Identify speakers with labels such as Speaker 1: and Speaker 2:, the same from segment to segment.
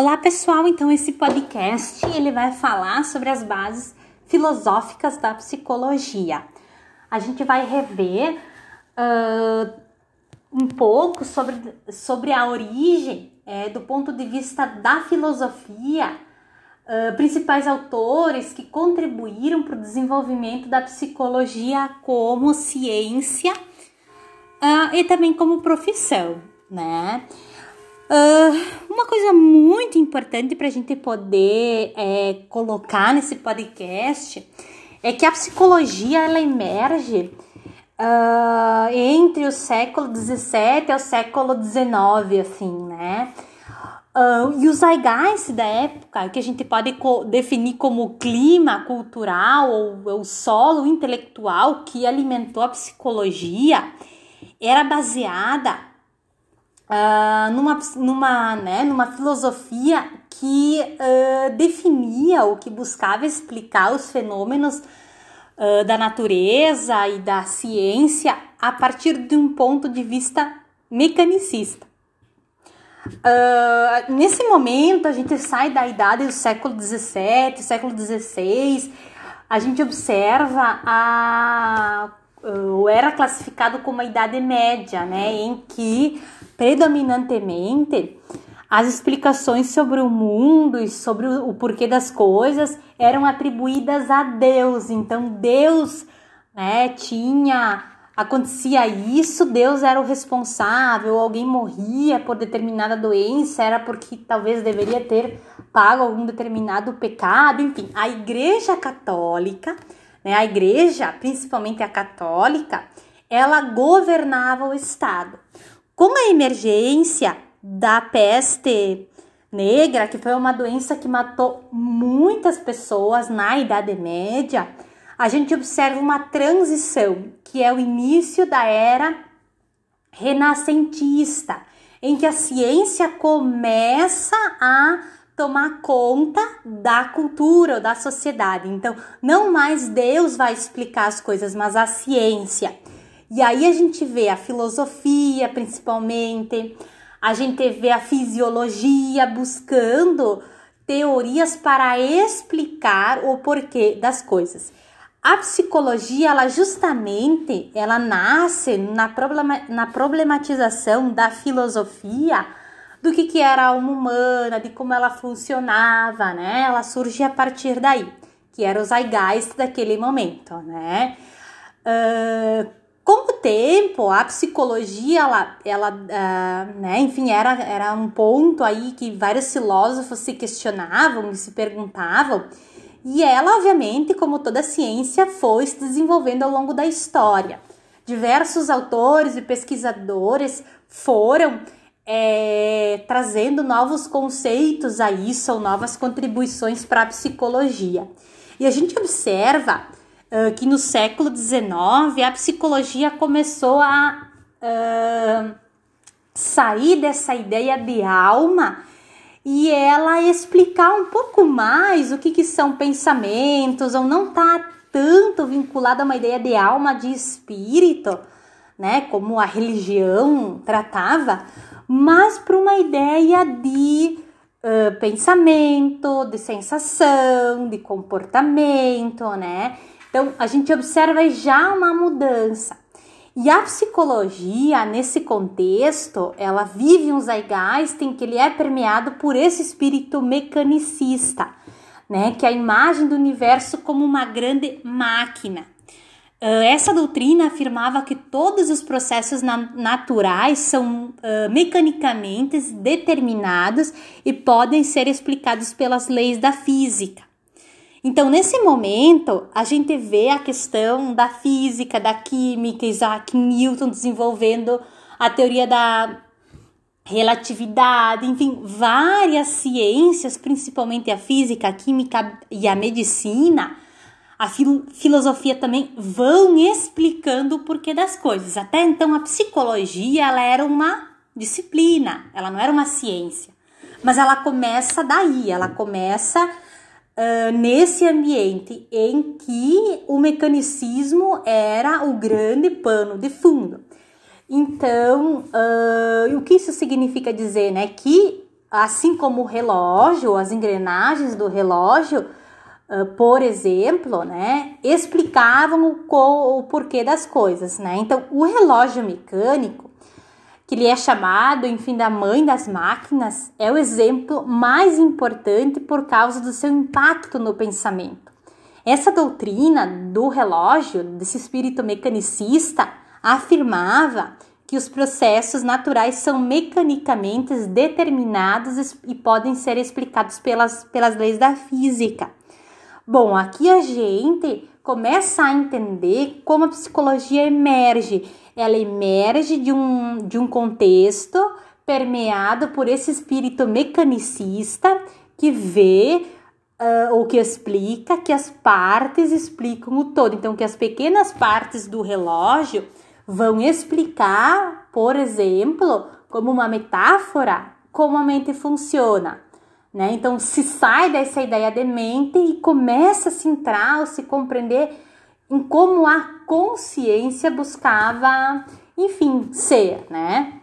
Speaker 1: Olá pessoal, então esse podcast ele vai falar sobre as bases filosóficas da psicologia. A gente vai rever uh, um pouco sobre, sobre a origem é, do ponto de vista da filosofia, uh, principais autores que contribuíram para o desenvolvimento da psicologia como ciência uh, e também como profissão, né? Uh, uma coisa muito importante para a gente poder é, colocar nesse podcast é que a psicologia ela emerge uh, entre o século XVII e o século XIX, assim, né? Uh, e o zeitgeist da época, que a gente pode definir como clima cultural ou o solo intelectual que alimentou a psicologia, era baseada uh, numa, numa, né, numa filosofia que uh, definia ou que buscava explicar os fenômenos uh, da natureza e da ciência a partir de um ponto de vista mecanicista. Uh, nesse momento, a gente sai da idade do século XVII, século XVI, a gente observa a uh, era classificado como a Idade Média, né, em que predominantemente as explicações sobre o mundo e sobre o, porquê das coisas eram atribuídas a Deus. Então Deus, né, tinha acontecia isso, Deus era o responsável, alguém morria por determinada doença, era porque talvez deveria ter pago algum determinado pecado, enfim. A Igreja Católica né? A igreja, principalmente a católica, ela governava o Estado. Com a emergência da peste negra, que foi uma doença que matou muitas pessoas na Idade Média, a gente observa uma transição, que é o início da era renascentista, em que a ciência começa a tomar conta da cultura ou da sociedade. Então, não mais Deus vai explicar as coisas, mas a ciência. E aí a gente vê a filosofia, principalmente, a gente vê a fisiologia buscando teorias para explicar o porquê das coisas. A psicologia, ela justamente, ela nasce na, problema, na problematização da filosofia do que, que era a alma humana, de como ela funcionava, né? Ela surge a partir daí, que era o zeitgeist daquele momento, né? Uh, tempo, a psicologia, ela, ela uh, né, enfim, era, era um ponto aí que vários filósofos se questionavam e se perguntavam, e ela, obviamente, como toda ciência, foi se desenvolvendo ao longo da história. Diversos autores e pesquisadores foram é, trazendo novos conceitos a isso, ou novas contribuições para a psicologia. E a gente observa uh, que no século XIX a psicologia começou a uh, sair dessa ideia de alma e ela explicar um pouco mais o que, que são pensamentos, ou não tá tanto vinculada a uma ideia de alma, de espírito, né, como a religião tratava, mas para uma ideia de uh, pensamento, de sensação, de comportamento, né? Então a gente observa já uma mudança. E a psicologia, nesse contexto, ela vive um zeitgeist em que ele é permeado por esse espírito mecanicista, né? Que é a imagem do universo como uma grande máquina. Uh, essa doutrina afirmava que todos os processos na naturais são uh, mecanicamente determinados e podem ser explicados pelas leis da física. Então, nesse momento, a gente vê a questão da física, da química, Isaac Newton desenvolvendo a teoria da relatividade, enfim, várias ciências, principalmente a física, a química e a medicina a fil filosofia também vão explicando o porquê das coisas. Até então a psicologia ela era uma disciplina, ela não era uma ciência. Mas ela começa daí, ela começa uh, nesse ambiente em que o mecanicismo era o grande pano de fundo. Então, uh, o que isso significa dizer, né? Que assim como o relógio, as engrenagens do relógio, uh, por exemplo, né, explicavam o, o porquê das coisas, né? Então, o relógio mecânico, que ele é chamado, enfim, da mãe das máquinas, é o exemplo mais importante por causa do seu impacto no pensamento. Essa doutrina do relógio, desse espírito mecanicista, afirmava que os processos naturais são mecanicamente determinados e podem ser explicados pelas, pelas leis da física. Bom, aqui a gente começa a entender como a psicologia emerge. Ela emerge de um, de um contexto permeado por esse espírito mecanicista que vê uh, ou que explica que as partes explicam o todo. Então, que as pequenas partes do relógio vão explicar, por exemplo, como uma metáfora, como a mente funciona. Né? Então, se sai dessa ideia de mente e começa a se entrar ou se compreender em como a consciência buscava, enfim, ser, né?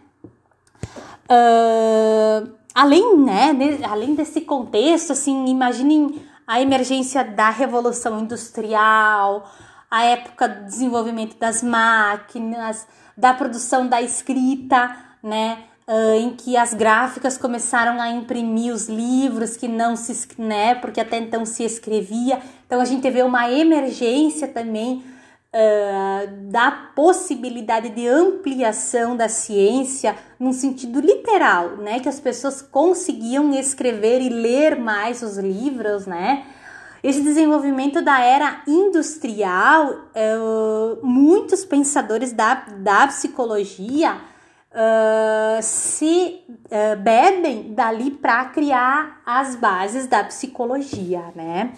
Speaker 1: Uh, além, né, de, além desse contexto, assim, imaginem a emergência da revolução industrial, a época do desenvolvimento das máquinas, da produção da escrita, né? Uh, em que as gráficas começaram a imprimir os livros que não se, né? Porque até então se escrevia. Então a gente vê uma emergência também uh, da possibilidade de ampliação da ciência num sentido literal, né? Que as pessoas conseguiam escrever e ler mais os livros, né? Esse desenvolvimento da era industrial, uh, muitos pensadores da, da psicologia uh, se uh, bebem dali para criar as bases da psicologia, né?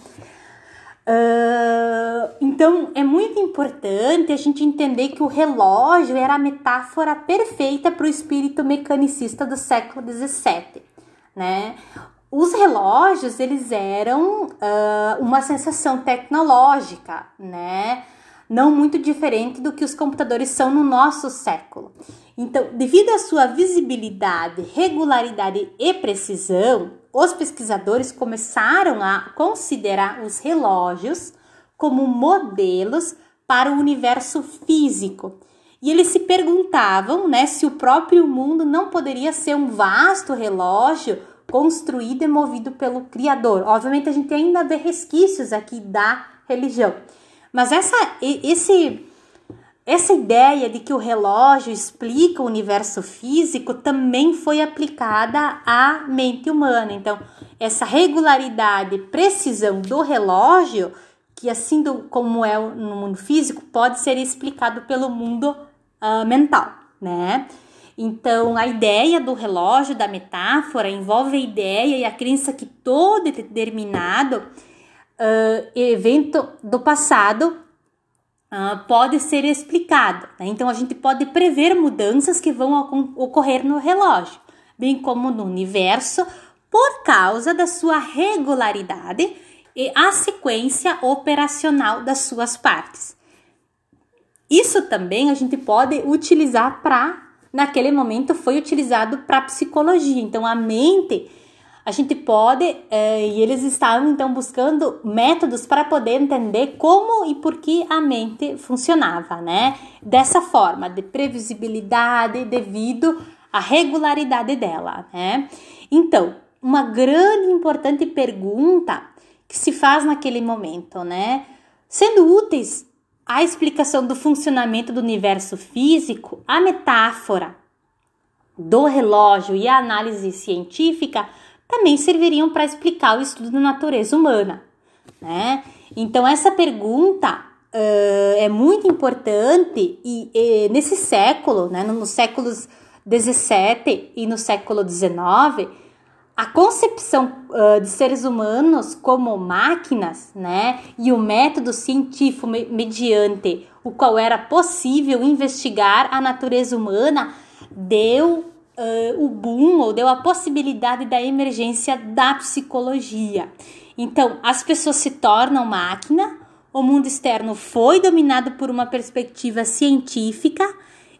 Speaker 1: Uh, então é muito importante a gente entender que o relógio era a metáfora perfeita para o espírito mecanicista do século XVII, né? Os relógios, eles eram uh, uma sensação tecnológica, né? Não muito diferente do que os computadores são no nosso século. Então, devido à sua visibilidade, regularidade e precisão, os pesquisadores começaram a considerar os relógios como modelos para o universo físico. E eles se perguntavam né, se o próprio mundo não poderia ser um vasto relógio construído e movido pelo Criador. Obviamente a gente ainda vê resquícios aqui da religião, mas essa, esse, essa ideia de que o relógio explica o universo físico também foi aplicada à mente humana. Então, essa regularidade e precisão do relógio, que assim do, como é no mundo físico, pode ser explicado pelo mundo uh, mental, né? Então, a ideia do relógio, da metáfora, envolve a ideia e a crença que todo determinado uh, evento do passado uh, pode ser explicado. Né? Então, a gente pode prever mudanças que vão ocorrer no relógio, bem como no universo, por causa da sua regularidade e a sequência operacional das suas partes. Isso também a gente pode utilizar para naquele momento foi utilizado para psicologia. Então a mente, a gente pode, é, e eles estavam então buscando métodos para poder entender como e por que a mente funcionava, né? Dessa forma, de previsibilidade devido à regularidade dela, né? Então, uma grande e importante pergunta que se faz naquele momento, né? Sendo úteis a explicação do funcionamento do universo físico, a metáfora do relógio e a análise científica também serviriam para explicar o estudo da natureza humana, né? Então essa pergunta uh, é muito importante e, e, nesse século, né, nos séculos 17 e no século 19, a concepção uh, de seres humanos como máquinas, né, e o método científico mediante o qual era possível investigar a natureza humana, deu uh, o boom ou deu a possibilidade da emergência da psicologia. Então, as pessoas se tornam máquina, o mundo externo foi dominado por uma perspectiva científica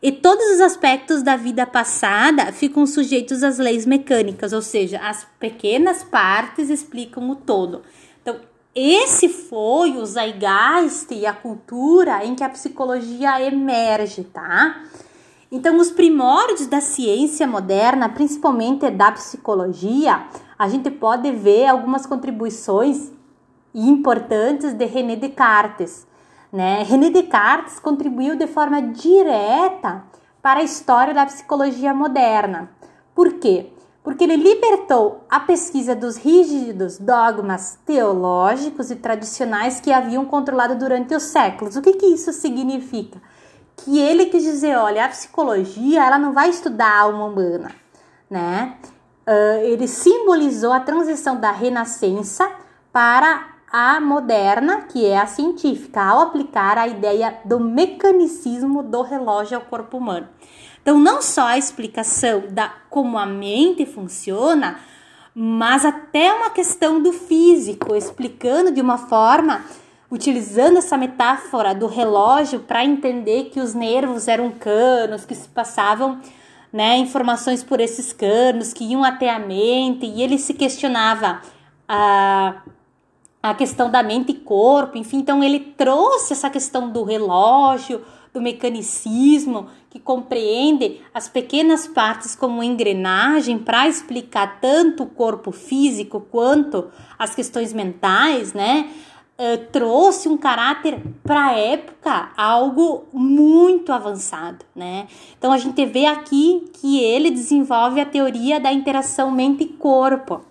Speaker 1: E todos os aspectos da vida passada ficam sujeitos às leis mecânicas, ou seja, as pequenas partes explicam o todo. Então, esse foi o zeitgeist e a cultura em que a psicologia emerge, tá? Então, os primórdios da ciência moderna, principalmente da psicologia, a gente pode ver algumas contribuições importantes de René Descartes. Né? René Descartes contribuiu de forma direta para a história da psicologia moderna. Por quê? Porque ele libertou a pesquisa dos rígidos dogmas teológicos e tradicionais que haviam controlado durante os séculos. O que, que isso significa? Que ele quis dizer, olha, a psicologia ela não vai estudar a alma humana, né? Uh, ele simbolizou a transição da renascença para a moderna, que é a científica, ao aplicar a ideia do mecanicismo do relógio ao corpo humano. Então, não só a explicação da como a mente funciona, mas até uma questão do físico, explicando de uma forma, utilizando essa metáfora do relógio para entender que os nervos eram canos, que se passavam né, informações por esses canos, que iam até a mente, e ele se questionava. Ah, a questão da mente e corpo, enfim, então ele trouxe essa questão do relógio, do mecanicismo, que compreende as pequenas partes como engrenagem para explicar tanto o corpo físico quanto as questões mentais, né? Uh, trouxe um caráter para a época algo muito avançado, né? Então a gente vê aqui que ele desenvolve a teoria da interação mente-corpo.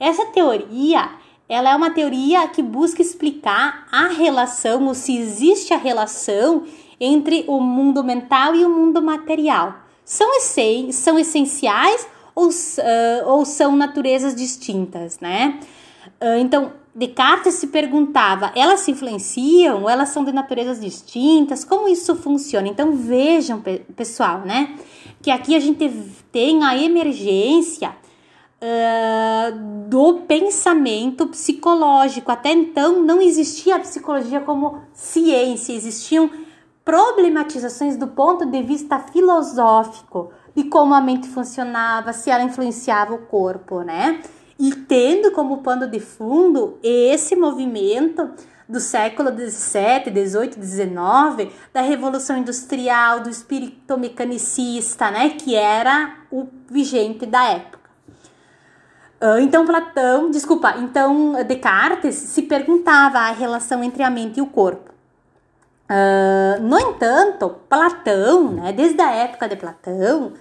Speaker 1: Essa teoria ela é uma teoria que busca explicar a relação, ou se existe a relação entre o mundo mental e o mundo material. São, essen são essenciais ou, uh, ou são naturezas distintas, né? Uh, então, Descartes se perguntava: elas se influenciam? Elas são de naturezas distintas? Como isso funciona? Então, vejam, pessoal, né? Que aqui a gente tem a emergência uh, do pensamento psicológico. Até então não existia a psicologia como ciência, existiam problematizações do ponto de vista filosófico de como a mente funcionava, se ela influenciava o corpo, né? E tendo como pano de fundo esse movimento do século 17, 18, 19, da revolução industrial, do espírito mecanicista, né, que era o vigente da época. Ah, então Platão, desculpa, então Descartes se perguntava a relação entre a mente e o corpo. Uh, no entanto, Platão, né, desde a época de Platão,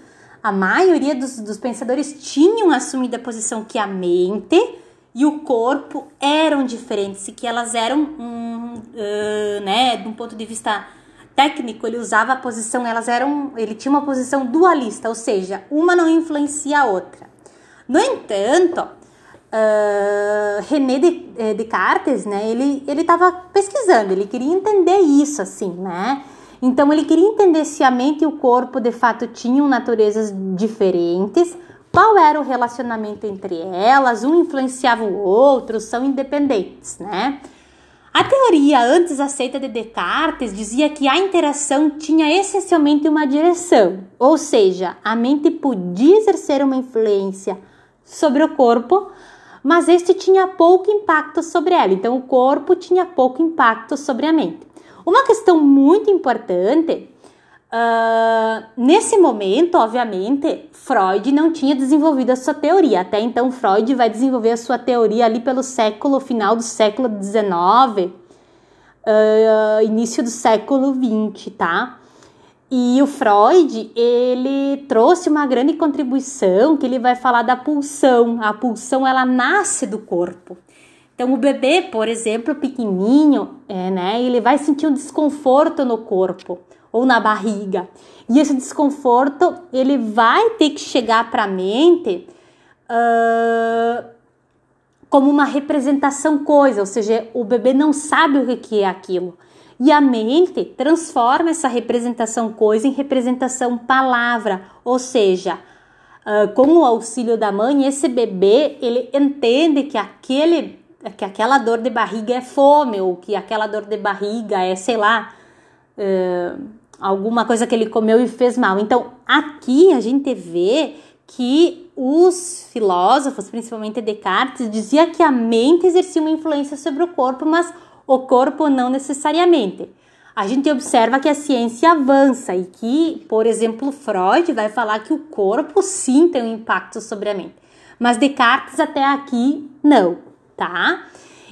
Speaker 1: a maioria dos, dos pensadores tinham assumido a posição que a mente e o corpo eram diferentes e que elas eram, uh, né, de um ponto de vista técnico, ele usava a posição, elas eram, ele tinha uma posição dualista, ou seja, uma não influencia a outra. No entanto, uh, René eh, Descartes, né, ele ele estava pesquisando, ele queria entender isso assim, né? Então ele queria entender se a mente e o corpo de fato tinham naturezas diferentes, qual era o relacionamento entre elas, um influenciava o outro, são independentes, né? A teoria antes aceita de Descartes dizia que a interação tinha essencialmente uma direção, ou seja, a mente podia exercer uma influência sobre o corpo, mas este tinha pouco impacto sobre ela. Então, o corpo tinha pouco impacto sobre a mente. Uma questão muito importante, uh, nesse momento, obviamente, Freud não tinha desenvolvido a sua teoria. Até então, Freud vai desenvolver a sua teoria ali pelo século, final do século XIX, uh, início do século XX, tá? E o Freud, ele trouxe uma grande contribuição que ele vai falar da pulsão. A pulsão, ela nasce do corpo. Então, o bebê, por exemplo, pequenininho, é, né, ele vai sentir um desconforto no corpo ou na barriga. E esse desconforto, ele vai ter que chegar para a mente uh, como uma representação coisa, ou seja, o bebê não sabe o que é aquilo. E a mente transforma essa representação coisa em representação palavra, ou seja, uh, com o auxílio da mãe, esse bebê ele entende que aquele que aquela dor de barriga é fome ou que aquela dor de barriga é, sei lá, uh, alguma coisa que ele comeu e fez mal. Então, aqui a gente vê que os filósofos, principalmente Descartes, dizia que a mente exercia uma influência sobre o corpo, mas o corpo não necessariamente. A gente observa que a ciência avança e que, por exemplo, Freud vai falar que o corpo sim tem um impacto sobre a mente, mas Descartes até aqui não, tá?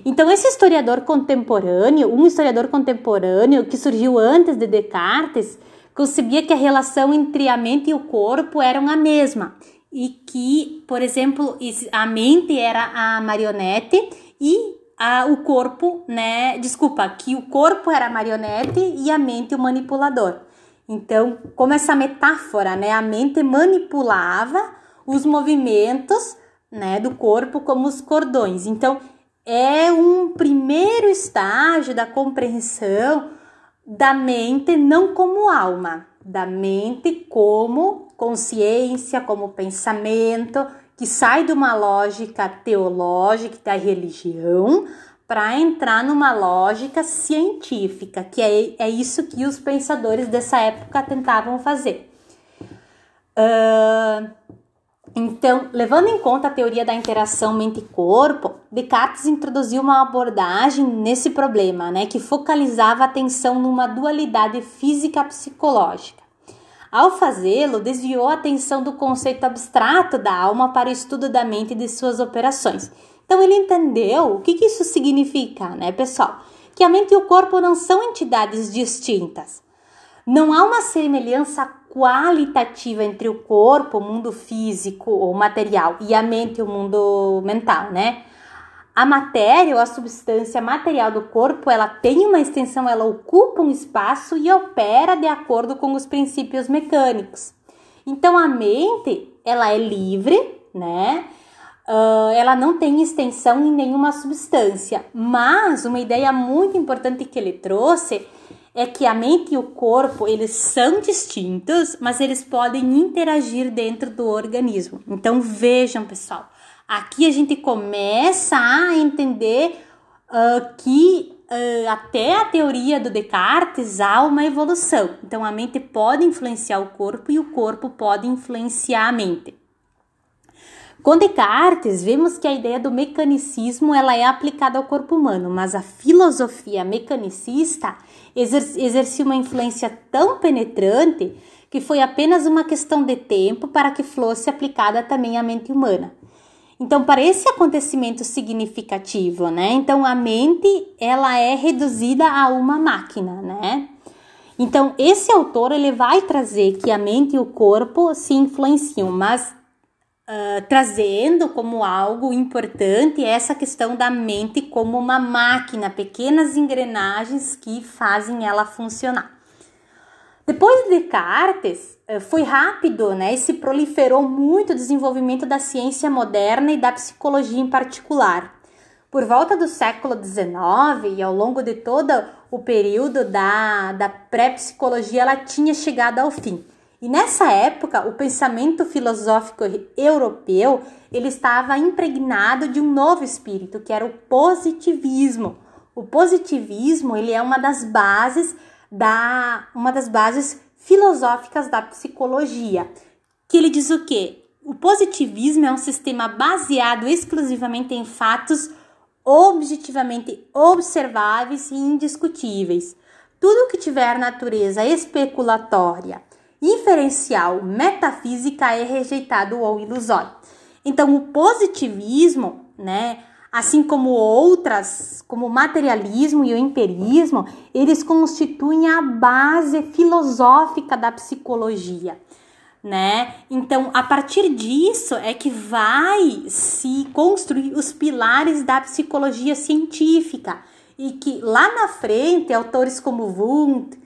Speaker 1: Então, esse historiador contemporâneo, um historiador contemporâneo que surgiu antes de Descartes, concebia que a relação entre a mente e o corpo eram a mesma e que, por exemplo, a mente era a marionete e a, o corpo, né? Desculpa, que o corpo era a marionete e a mente o manipulador. Então, como essa metáfora, né? A mente manipulava os movimentos, né, do corpo como os cordões. Então, é um primeiro estágio da compreensão da mente não como alma, da mente como consciência, como pensamento, que sai de uma lógica teológica da religião para entrar numa lógica científica, que é, é isso que os pensadores dessa época tentavam fazer. Uh, então, levando em conta a teoria da interação mente-corpo, Descartes introduziu uma abordagem nesse problema, né, que focalizava a atenção numa dualidade física-psicológica. Ao fazê-lo, desviou a atenção do conceito abstrato da alma para o estudo da mente e de suas operações. Então, ele entendeu o que, que isso significa, né, pessoal? Que a mente e o corpo não são entidades distintas. Não há uma semelhança qualitativa entre o corpo, o mundo físico ou material, e a mente, o mundo mental, né? A matéria ou a substância material do corpo, ela tem uma extensão, ela ocupa um espaço e opera de acordo com os princípios mecânicos. Então a mente, ela é livre, né? Uh, ela não tem extensão em nenhuma substância, mas uma ideia muito importante que ele trouxe é que a mente e o corpo, eles são distintos, mas eles podem interagir dentro do organismo. Então vejam, pessoal, aqui a gente começa a entender uh, que uh, até a teoria do Descartes há uma evolução. Então a mente pode influenciar o corpo e o corpo pode influenciar a mente. Com Descartes, vemos que a ideia do mecanicismo ela é aplicada ao corpo humano, mas a filosofia mecanicista exercia uma influência tão penetrante que foi apenas uma questão de tempo para que fosse aplicada também à mente humana. Então, para esse acontecimento significativo, né? Então, a mente ela é reduzida a uma máquina, né? Então, esse autor ele vai trazer que a mente e o corpo se influenciam, mas uh, trazendo como algo importante essa questão da mente como uma máquina, pequenas engrenagens que fazem ela funcionar. Depois de Descartes, foi rápido né, e se proliferou muito o desenvolvimento da ciência moderna e da psicologia em particular. Por volta do século XIX e ao longo de todo o período da, da pré-psicologia, ela tinha chegado ao fim. E nessa época, o pensamento filosófico europeu ele estava impregnado de um novo espírito, que era o positivismo. O positivismo ele é uma das bases da uma das bases filosóficas da psicologia, que ele diz o quê? O positivismo é um sistema baseado exclusivamente em fatos objetivamente observáveis e indiscutíveis. Tudo que tiver natureza especulatória inferencial metafísica é rejeitado ou ilusório. Então, o positivismo, né, assim como outras, como o materialismo e o empirismo, eles constituem a base filosófica da psicologia. Né? Então, a partir disso é que vai se construir os pilares da psicologia científica e que lá na frente autores como Wundt,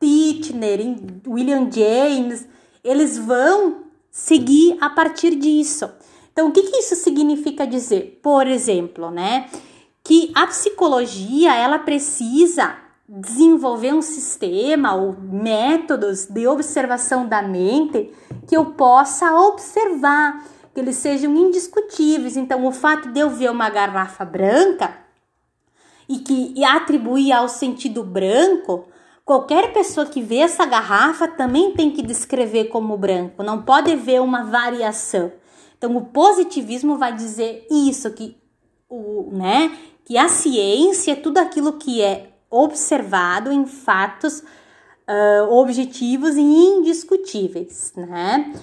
Speaker 1: Titchener, William James, eles vão seguir a partir disso. Então, o que, que isso significa dizer? Por exemplo, né, que a psicologia ela precisa desenvolver um sistema ou métodos de observação da mente que eu possa observar, que eles sejam indiscutíveis. Então, o fato de eu ver uma garrafa branca e que e atribuir ao sentido branco, qualquer pessoa que vê essa garrafa também tem que descrever como branco, não pode ver uma variação. Então, o positivismo vai dizer isso, que, o, né, que a ciência é tudo aquilo que é observado em fatos uh, objetivos e indiscutíveis, né?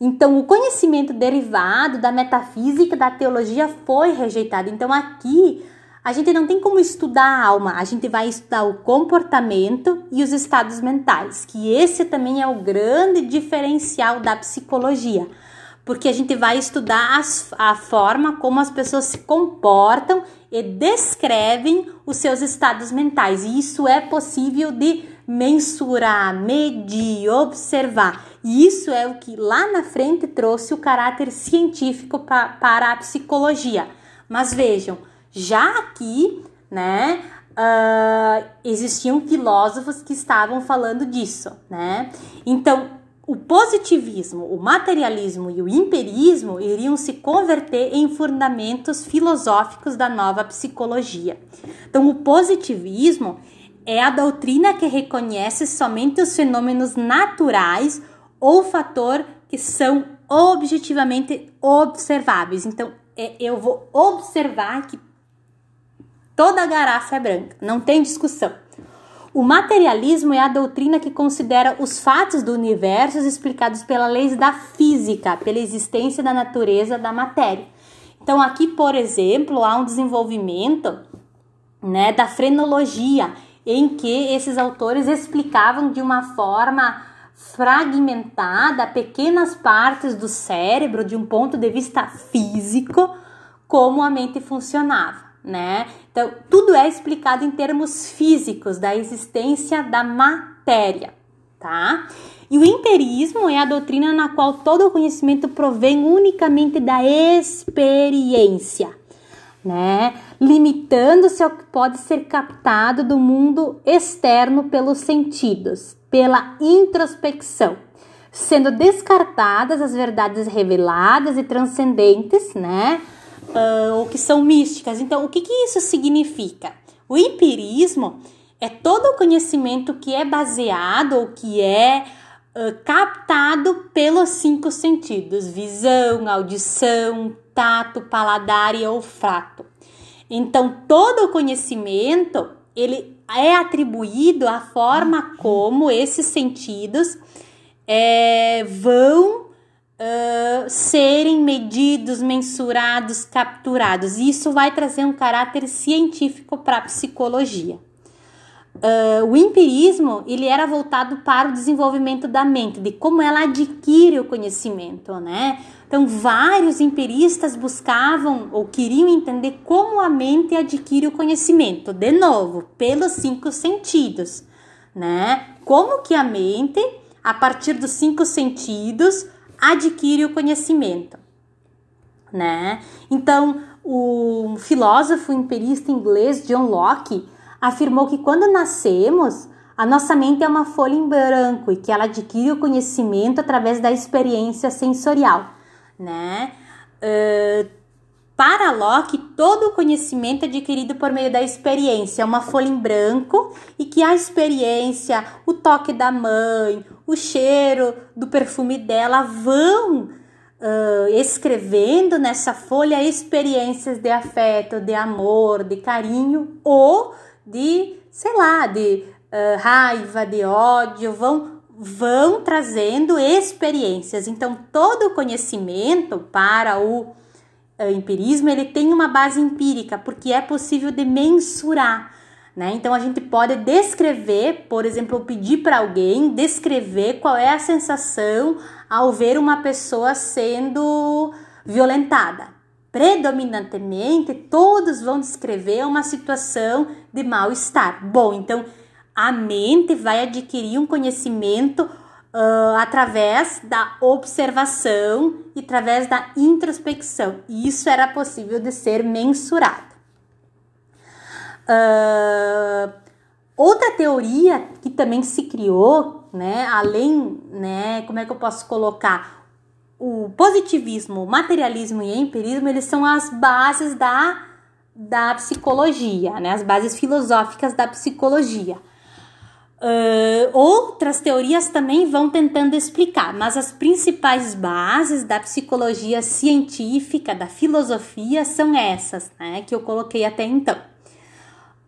Speaker 1: Então, o conhecimento derivado da metafísica, da teologia foi rejeitado. Então, aqui a gente não tem como estudar a alma, a gente vai estudar o comportamento e os estados mentais, que esse também é o grande diferencial da psicologia, porque a gente vai estudar as, a forma como as pessoas se comportam e descrevem os seus estados mentais, e isso é possível de mensurar, medir, observar. E isso é o que lá na frente trouxe o caráter científico para a psicologia. Mas vejam, já aqui, né, uh, existiam filósofos que estavam falando disso, né? Então, o positivismo, o materialismo e o empirismo iriam se converter em fundamentos filosóficos da nova psicologia. Então, o positivismo é a doutrina que reconhece somente os fenômenos naturais ou fator que são objetivamente observáveis. Então, é, eu vou observar que Toda a garrafa é branca, não tem discussão. O materialismo é a doutrina que considera os fatos do universo explicados pelas leis da física, pela existência da natureza da matéria. Então, aqui, por exemplo, há um desenvolvimento né, da frenologia, em que esses autores explicavam de uma forma fragmentada pequenas partes do cérebro, de um ponto de vista físico, como a mente funcionava né? Então, tudo é explicado em termos físicos da existência da matéria, tá? E o empirismo é a doutrina na qual todo o conhecimento provém unicamente da experiência, né? Limitando-se ao que pode ser captado do mundo externo pelos sentidos, pela introspecção, sendo descartadas as verdades reveladas e transcendentes, né? Uh, ou que são místicas. Então, o que, que isso significa? O empirismo é todo o conhecimento que é baseado ou que é uh, captado pelos cinco sentidos: visão, audição, tato, paladar e olfato. Então, todo o conhecimento ele é atribuído à forma como esses sentidos é, vão uh, serem medidos, mensurados, capturados. Isso vai trazer um caráter científico para a psicologia. Uh, o empirismo ele era voltado para o desenvolvimento da mente, de como ela adquire o conhecimento, né? Então, vários empiristas buscavam ou queriam entender como a mente adquire o conhecimento, de novo, pelos cinco sentidos, né? Como que a mente, a partir dos cinco sentidos, adquire o conhecimento, né? Então, o filósofo empirista inglês John Locke afirmou que quando nascemos, a nossa mente é uma folha em branco e que ela adquire o conhecimento através da experiência sensorial, né? Uh, para Locke, todo o conhecimento é adquirido por meio da experiência, é uma folha em branco e que a experiência, o toque da mãe, o cheiro do perfume dela vão uh, escrevendo nessa folha experiências de afeto, de amor, de carinho ou de, sei lá, de uh, raiva, de ódio, vão vão trazendo experiências. Então, todo conhecimento para o empirismo, ele tem uma base empírica, porque é possível de mensurar. Né? Então a gente pode descrever, por exemplo, pedir para alguém descrever qual é a sensação ao ver uma pessoa sendo violentada. Predominantemente, todos vão descrever uma situação de mal-estar. Bom, então a mente vai adquirir um conhecimento uh, através da observação e através da introspecção. Isso era possível de ser mensurado. Uh, outra teoria que também se criou, né, além, né, como é que eu posso colocar? O positivismo, o materialismo e o empirismo, eles são as bases da, da psicologia, né, as bases filosóficas da psicologia. Uh, outras teorias também vão tentando explicar, mas as principais bases da psicologia científica, da filosofia, são essas, né, que eu coloquei até então.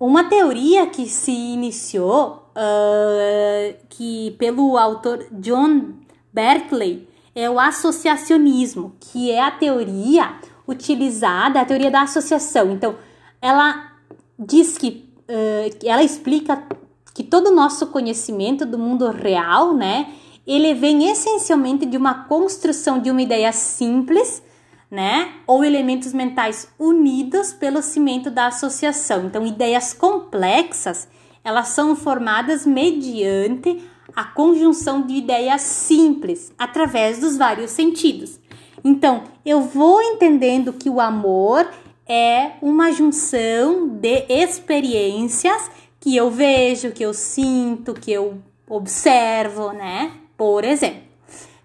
Speaker 1: Uma teoria que se iniciou, uh, que pelo autor John Berkeley, é o associacionismo, que é a teoria utilizada, a teoria da associação. Então, ela diz que, uh, ela explica que todo o nosso conhecimento do mundo real, né, ele vem essencialmente de uma construção de uma ideia simples, né, ou elementos mentais unidos pelo cimento da associação. Então, ideias complexas, elas são formadas mediante a conjunção de ideias simples através dos vários sentidos. Então, eu vou entendendo que o amor é uma junção de experiências que eu vejo, que eu sinto, que eu observo, né? Por exemplo.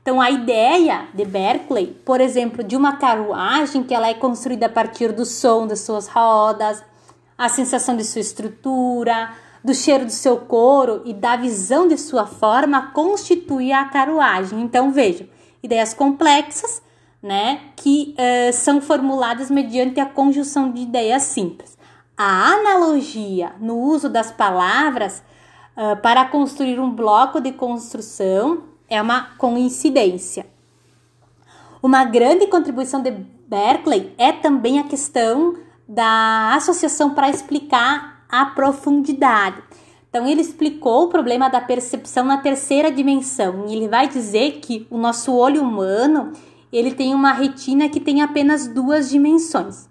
Speaker 1: Então, a ideia de Berkeley, por exemplo, de uma carruagem que ela é construída a partir do som das suas rodas, a sensação de sua estrutura, do cheiro do seu couro e da visão de sua forma, constitui a carruagem. Então, vejam, ideias complexas, né, que uh, são formuladas mediante a conjunção de ideias simples a analogia no uso das palavras uh, para construir um bloco de construção é uma coincidência. Uma grande contribuição de Berkeley é também a questão da associação para explicar a profundidade. Então, ele explicou o problema da percepção na terceira dimensão. E ele vai dizer que o nosso olho humano ele tem uma retina que tem apenas duas dimensões.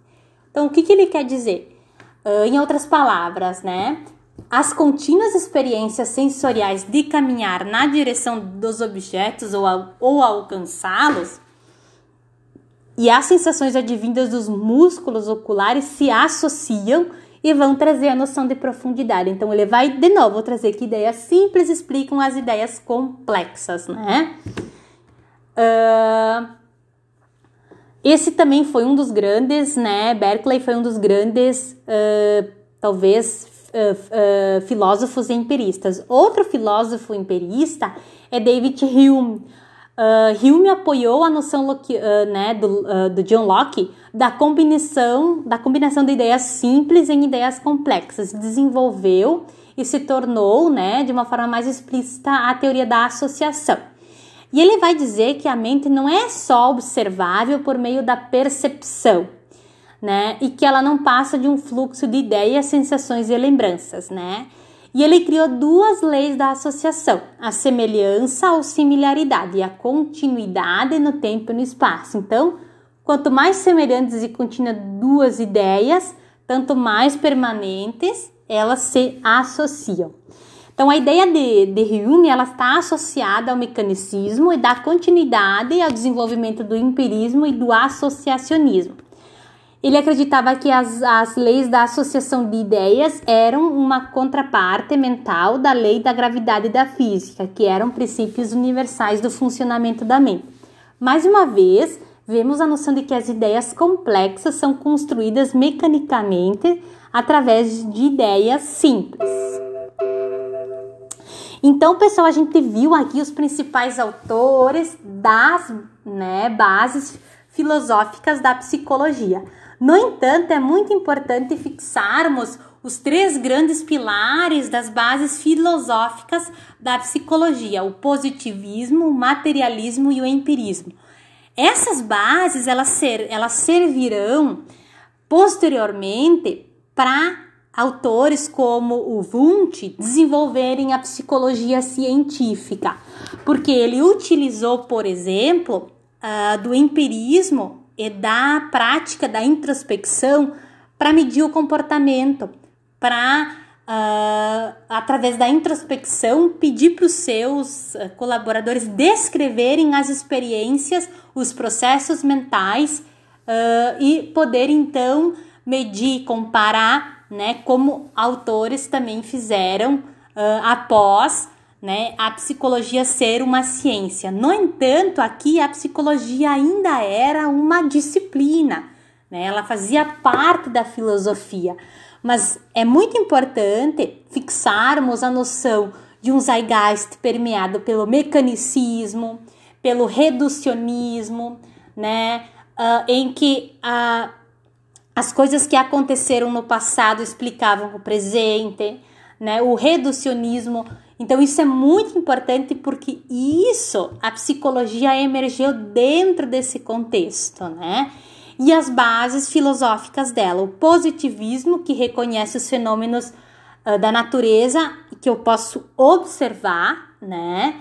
Speaker 1: Então, o que, que ele quer dizer? Uh, em outras palavras, né? As contínuas experiências sensoriais de caminhar na direção dos objetos ou, ou alcançá-los e as sensações advindas dos músculos oculares se associam e vão trazer a noção de profundidade. Então, ele vai de novo trazer que ideias simples explicam as ideias complexas, né? Uh, esse também foi um dos grandes, né? Berkeley foi um dos grandes, uh, talvez, uh, uh, filósofos empiristas. Outro filósofo empirista é David Hume. Hume apoiou a noção né, do, do, John Locke da combinação, da combinação de ideias simples em ideias complexas. Desenvolveu e se tornou, né, de uma forma mais explícita, a teoria da associação. E ele vai dizer que a mente não é só observável por meio da percepção, né? E que ela não passa de um fluxo de ideias, sensações e lembranças, né? E ele criou duas leis da associação: a semelhança ou similaridade e a continuidade no tempo e no espaço. Então, quanto mais semelhantes e contínuas duas ideias, tanto mais permanentes elas se associam. Então, a ideia de, de Hume ela está associada ao mecanicismo e dá continuidade ao desenvolvimento do empirismo e do associacionismo. Ele acreditava que as, as leis da associação de ideias eram uma contraparte mental da lei da gravidade da física, que eram princípios universais do funcionamento da mente. Mais uma vez, vemos a noção de que as ideias complexas são construídas mecanicamente através de ideias simples. Então, pessoal, a gente viu aqui os principais autores das né, bases filosóficas da psicologia. No entanto, é muito importante fixarmos os três grandes pilares das bases filosóficas da psicologia: o positivismo, o materialismo e o empirismo. Essas bases elas, ser, elas servirão posteriormente para autores como o Wundt desenvolverem a psicologia científica, porque ele utilizou, por exemplo, uh, do empirismo e da prática da introspecção para medir o comportamento, para uh, através da introspecção pedir para os seus uh, colaboradores descreverem as experiências, os processos mentais e poder então medir, comparar né, como autores também fizeram uh, após né, a psicologia ser uma ciência. No entanto, aqui a psicologia ainda era uma disciplina, né, ela fazia parte da filosofia. Mas é muito importante fixarmos a noção de um zeitgeist permeado pelo mecanicismo, pelo reducionismo, né? Uh, em que uh, as coisas que aconteceram no passado explicavam o presente, né? O reducionismo. Então isso é muito importante porque isso a psicologia emergiu dentro desse contexto, né? E as bases filosóficas dela, o positivismo que reconhece os fenômenos uh, da natureza que eu posso observar, né?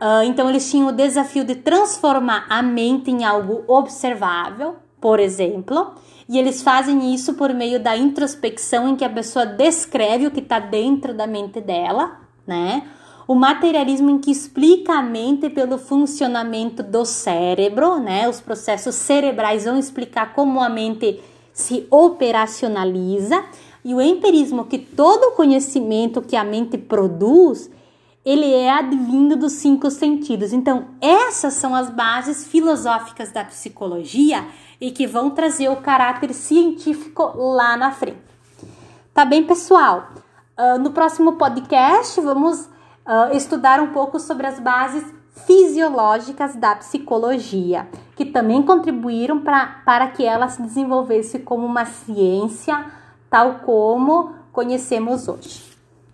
Speaker 1: Uh, então eles tinham o desafio de transformar a mente em algo observável, por exemplo, e eles fazem isso por meio da introspecção, em que a pessoa descreve o que está dentro da mente dela, né? O materialismo em que explica a mente pelo funcionamento do cérebro, né? Os processos cerebrais vão explicar como a mente se operacionaliza. E o empirismo, que todo conhecimento que a mente produz, ele é advindo dos cinco sentidos. Então, essas são as bases filosóficas da psicologia e que vão trazer o caráter científico lá na frente. Tá bem, pessoal? Uh, no próximo podcast, vamos uh, estudar um pouco sobre as bases fisiológicas da psicologia, que também contribuíram pra, para que ela se desenvolvesse como uma ciência, tal como conhecemos hoje.